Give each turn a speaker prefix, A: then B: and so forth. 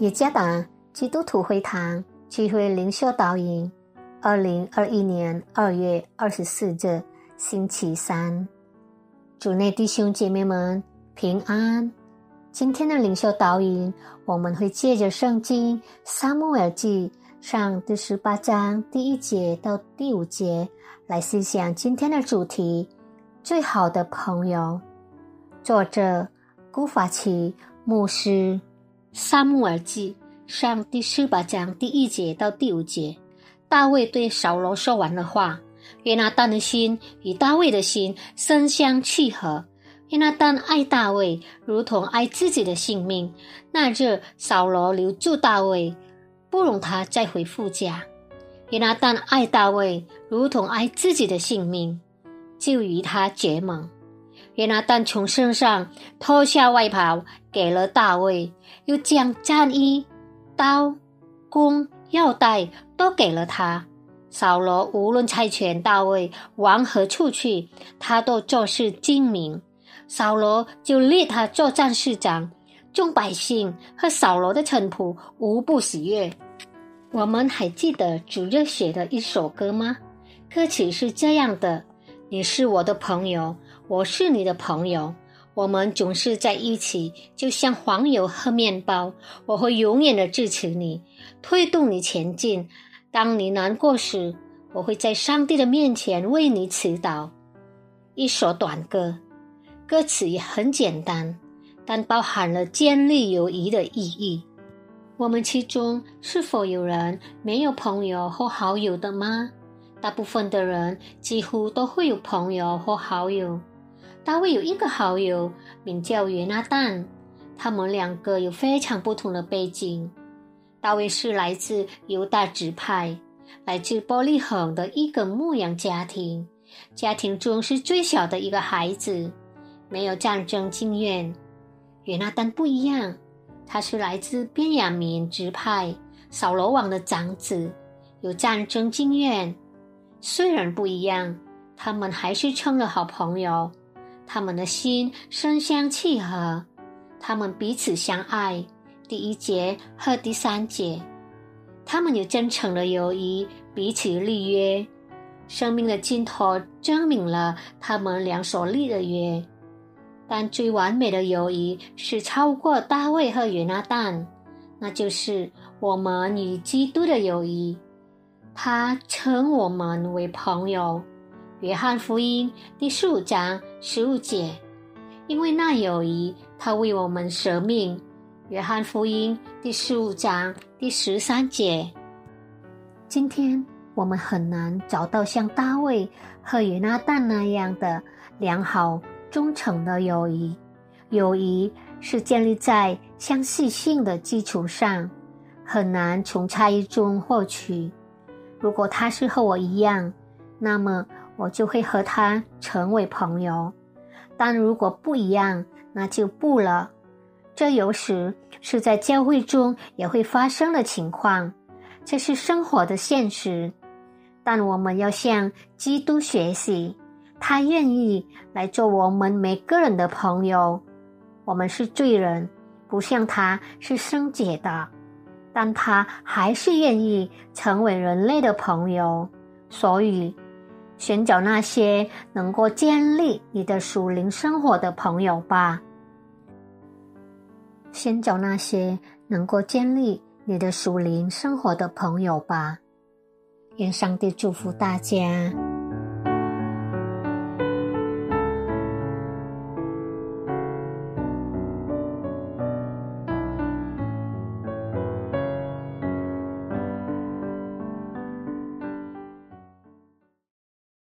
A: 耶加达基督徒会堂聚会灵修导引，二零二一年二月二十四日星期三，主内弟兄姐妹们平安。今天的灵修导引，我们会借着圣经《撒母耳记》上第十八章第一节到第五节来思想今天的主题：最好的朋友。作者古法奇牧师。撒母耳记上第十八章第一节到第五节，大卫对扫罗说完的话。约拿丹的心与大卫的心深相契合。约拿丹爱大卫，如同爱自己的性命。那日扫罗留住大卫，不容他再回父家。约拿丹爱大卫，如同爱自己的性命，就与他结盟。约拿丹从身上脱下外袍，给了大卫，又将战衣、刀、弓、腰带都给了他。扫罗无论差遣大卫往何处去，他都做事精明。扫罗就立他做战士长，众百姓和扫罗的臣仆无不喜悦。我们还记得主热写的一首歌吗？歌词是这样的：“你是我的朋友。”我是你的朋友，我们总是在一起，就像黄油和面包。我会永远的支持你，推动你前进。当你难过时，我会在上帝的面前为你祈祷。一首短歌，歌词也很简单，但包含了建立友谊的意义。我们其中是否有人没有朋友或好友的吗？大部分的人几乎都会有朋友或好友。大卫有一个好友，名叫约拿丹。他们两个有非常不同的背景。大卫是来自犹大支派，来自伯利恒的一个牧羊家庭，家庭中是最小的一个孩子，没有战争经验。约拿丹不一样，他是来自便雅悯支派，扫罗王的长子，有战争经验。虽然不一样，他们还是成了好朋友。他们的心深相契合，他们彼此相爱。第一节和第三节，他们有真诚的友谊，彼此立约。生命的尽头证明了他们两所立的约。但最完美的友谊是超过大卫和约拿丹，那就是我们与基督的友谊。他称我们为朋友。约翰福音第十五章十五节，因为那友谊，他为我们舍命。约翰福音第十五章第十三节。今天我们很难找到像大卫和约拿旦那样的良好忠诚的友谊。友谊是建立在相似性的基础上，很难从差异中获取。如果他是和我一样，那么。我就会和他成为朋友，但如果不一样，那就不了。这有时是在教会中也会发生的情况，这是生活的现实。但我们要向基督学习，他愿意来做我们每个人的朋友。我们是罪人，不像他是圣洁的，但他还是愿意成为人类的朋友，所以。寻找那些能够建立你的属灵生活的朋友吧。寻找那些能够建立你的属灵生活的朋友吧。愿上帝祝福大家。